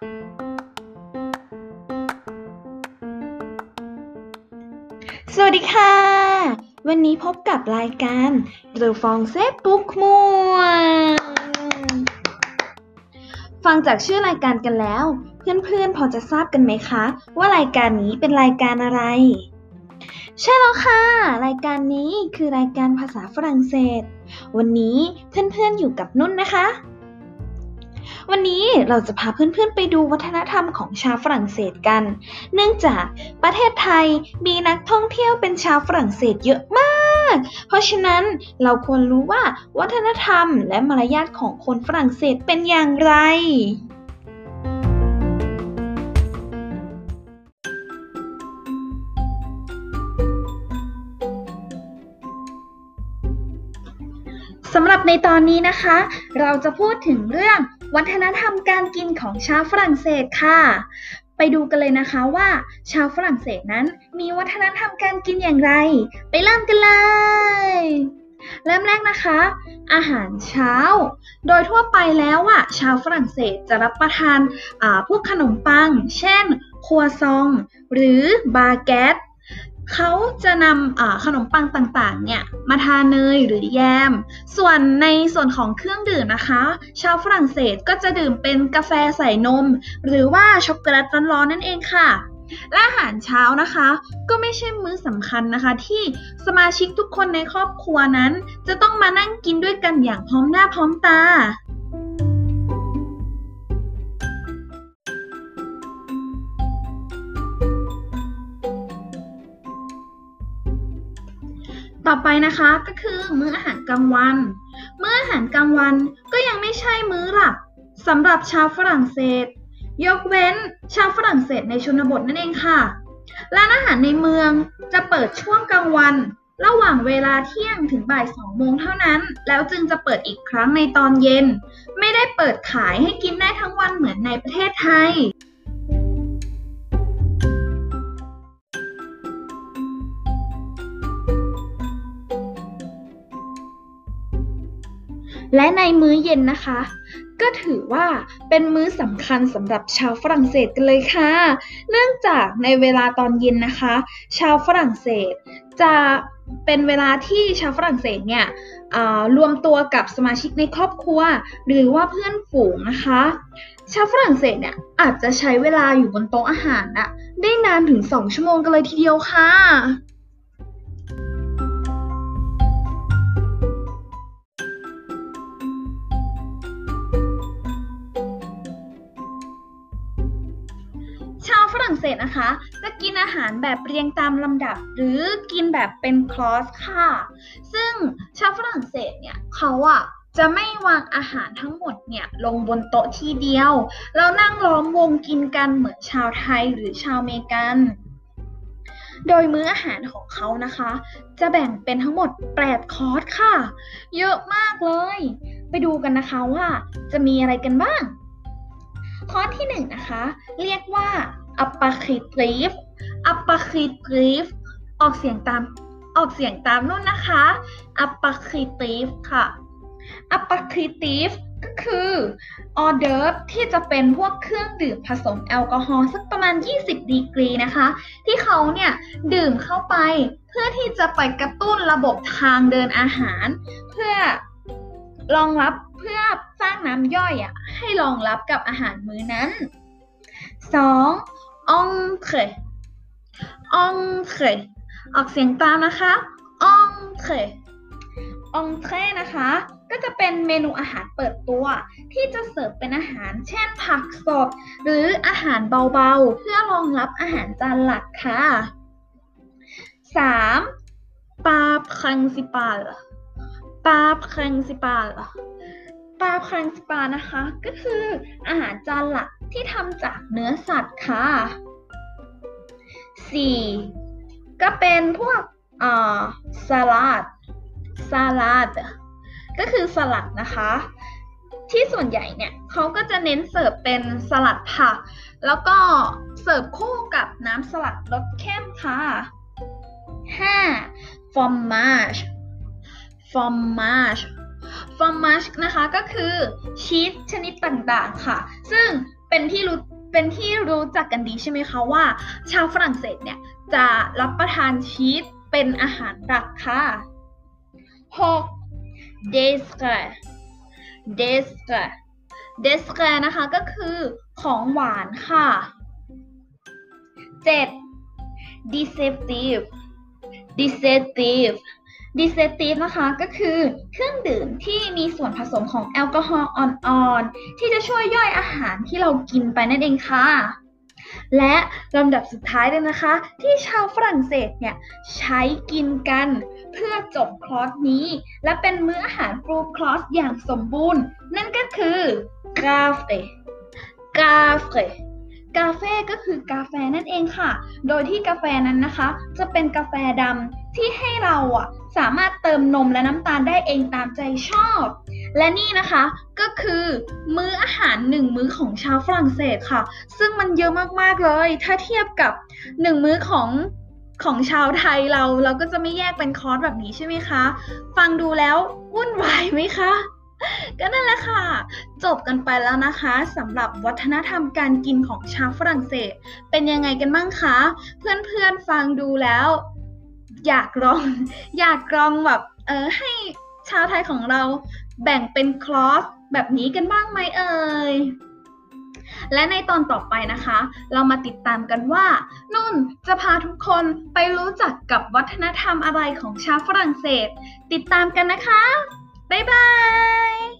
สวัสดีค่ะ วันนี้พบกับรายการเรือฟองเซฟปุ๊กมัวฟังจากชื่อรายการกันแล้ว เพื่อนๆพอจะทราบกันไหมคะ ว่ารายการนี้เป็นรายการอะไร ใช่แล้วค่ะ รายการนี้คือรายการภาษาฝรั่งเศส วันนี้เพื่อนๆอยู่กับนุ่นนะคะ วันนี้เราจะพาเพื่อนๆไปดูวัฒนธรรมของชาวฝรั่งเศสกัน เนื่องจากประเทศไทยมีนักท่องเที่ยวเป็นชาวฝรั่งเศสเยอะมาก เพราะฉะนั้นเราควรรู้ว่าวัฒนธรรมและมารยาทของคนฝรั่งเศสเป็นอย่างไรสำหรับในตอนนี้นะคะ เราจะพูดถึงเรื่อง วัฒนธรรมการกินของชาวฝรั่งเศสค่ะ ไปดูกันเลยนะคะว่า ชาวฝรั่งเศสนั้นมีวัฒนธรรมการกินอย่างไร ไปเริ่มกันเลย เริ่มแรกนะคะ อาหารเช้า โดยทั่วไปแล้วอะชาวฝรั่งเศสจะรับประทานพวกขนมปัง เช่น ครัวซอง หรือบาเกต เขาจะนำขนมปังต่างๆ เนี่ยมาทาเนยหรือแยม ส่วนในส่วนของเครื่องดื่มนะคะ ชาวฝรั่งเศสก็จะดื่มเป็นกาแฟใส่นม หรือว่าช็อกโกแลตร้อนๆนั่นเองค่ะ และอาหารเช้านะคะ ก็ไม่ใช่มื้อสำคัญนะคะ ที่สมาชิกทุกคนในครอบครัวนั้น จะต้องมานั่งกินด้วยกันอย่างพร้อมหน้าพร้อมตา ไปนะคะก็คือมื้ออาหารกลางวัน มื้ออาหารกลางวันก็ยังไม่ใช่มื้อหลักสำหรับชาวฝรั่งเศส ยกเว้นชาวฝรั่งเศสในชนบทนั่นเองค่ะ ร้านอาหารในเมืองจะเปิดช่วงกลางวัน ระหว่างเวลาเที่ยงถึงบ่ายสองโมงเท่านั้น แล้วจึงจะเปิดอีกครั้งในตอนเย็น ไม่ได้เปิดขายให้กินได้ทั้งวันเหมือนในประเทศไทย และในมื้อเย็นนะคะ ก็ถือว่าเป็นมื้อสำคัญสำหรับชาวฝรั่งเศสกันเลยค่ะ เนื่องจากในเวลาตอนเย็นนะคะ ชาวฝรั่งเศสจะเป็นเวลาที่ชาวฝรั่งเศสเนี่ยรวมตัวกับสมาชิกในครอบครัว หรือว่าเพื่อนฝูงนะคะ ชาวฝรั่งเศสเนี่ยอาจจะใช้เวลาอยู่บนโต๊ะอาหารอะได้นานถึง 2 ชั่วโมงกันเลยทีเดียวค่ะ เศสนะคะ จะกินอาหารแบบเรียงตามลำดับ หรือกินแบบเป็นคลอสค่ะ ซึ่งชาวฝรั่งเศสเนี่ยเขาอะจะไม่วางอาหารทั้งหมดเนี่ยลงบนโต๊ะทีเดียวแล้วนั่งล้อมวงกินกันเหมือนชาวไทยหรือชาวเมกันโดยมื้ออาหารของเขานะคะ จะแบ่งเป็นทั้งหมด 8 คอร์สค่ะ เยอะมากเลย ไปดูกันนะคะว่าจะมีอะไรกันบ้าง คอร์สที่1นนะคะ เรียกว่า apéritif apéritif ออกเสียงตามออกเสียงตามนู่นนะคะ apéritif ค่ะ apéritif ก็คือออเดิร์ฟที่จะเป็นพวกเครื่องดื่มผสมแอลกอฮอล์สักประมาณ 20 ดีกรีนะคะ ที่เขาเนี่ยดื่มเข้าไปเพื่อที่จะไปกระตุ้นระบบทางเดินอาหาร เพื่อรองรับเพื่อสร้างน้ำย่อยอะให้รองรับกับอาหารมื้อนั้น 2. องเคองเคออกเสียงตามนะคะองเคองเคนะคะ ก็จะเป็นเมนูอาหารเปิดตัว ที่จะเสิร์ฟเป็นอาหาร เช่นผักสด หรืออาหารเบาๆ เพื่อรองรับอาหารจานหลักค่ะ 3. ปลาพรังซิปาลปาพรังซิปาลปาพรังซิปานะคะ ก็คืออาหารจานหลักที่ทำจากเนื้อสัตว์ค่ะ 4. ก็เป็นพวกอ่าสลัดสลัดก็คือสลัดนะคะ ที่ส่วนใหญ่เนี่ยเขาก็จะเน้นเสิร์ฟเป็นสลัดผัก แล้วก็เสิร์ฟคู่กับน้ำสลัดรสเข้มค่ะ 5. fromage fromage fromage นะคะก็คือชีสชนิดต่างๆค่ะ ซึ่งเป็นที่รู้ เป็นที่รู้จักกันดีใช่ไหมคะว่า ชาวฝรั่งเศสเนี่ยจะรับประทานชีสเป็นอาหารหลักค่ะ 6. dessert dessert dessert นะคะก็คือของหวานค่ะ 7. deceptive deceptive deceptive นะคะก็คือเครื่องดื่มที่มีส่วนผสมของแอลกอฮอล์อ่อนๆ ที่จะช่วยย่อยอาหารที่เรากินไปนั่นเองค่ะ และลำดับสุดท้ายเลยนะคะ ที่ชาวฝรั่งเศสเนี่ยใช้กินกันเพื่อจบคลอสนี้ และเป็นมื้ออาหารฟูลคลอสอย่างสมบูรณ์ นั่นก็คือกาเฟ่กาเฟ่ กาเฟ่ก็คือกาแฟนั่นเองค่ะ โดยที่กาแฟนั้นนะคะ จะเป็นกาแฟดำที่ให้เราอะสามารถเติมนมและน้ำตาลได้เองตามใจชอบ และนี่นะคะก็คือมื้ออาหารหนึ่งมื้อของชาวฝรั่งเศสค่ะ ซึ่งมันเยอะมากๆเลย ถ้าเทียบกับหนึ่งมื้อของของชาวไทยเราเราก็จะไม่แยกเป็นคอร์สแบบนี้ใช่ไหมคะ ฟังดูแล้ววุ่นวายไหมคะ ก็นั่นแหละค่ะ จบกันไปแล้วนะคะสำหรับวัฒนธรรมการกินของชาวฝรั่งเศส เป็นยังไงกันบ้างคะ เพื่อนๆฟังดูแล้ว อยากลอง อยากลองแบบเออให้ชาวไทยของเราแบ่งเป็นคลอสแบบนี้กันบ้างไหมเอ่ยและในตอนต่อไปนะคะ เรามาติดตามกันว่า นุ่นจะพาทุกคนไปรู้จักกับวัฒนธรรมอะไรของชาวฝรั่งเศส ติดตามกันนะคะ บ๊ายบาย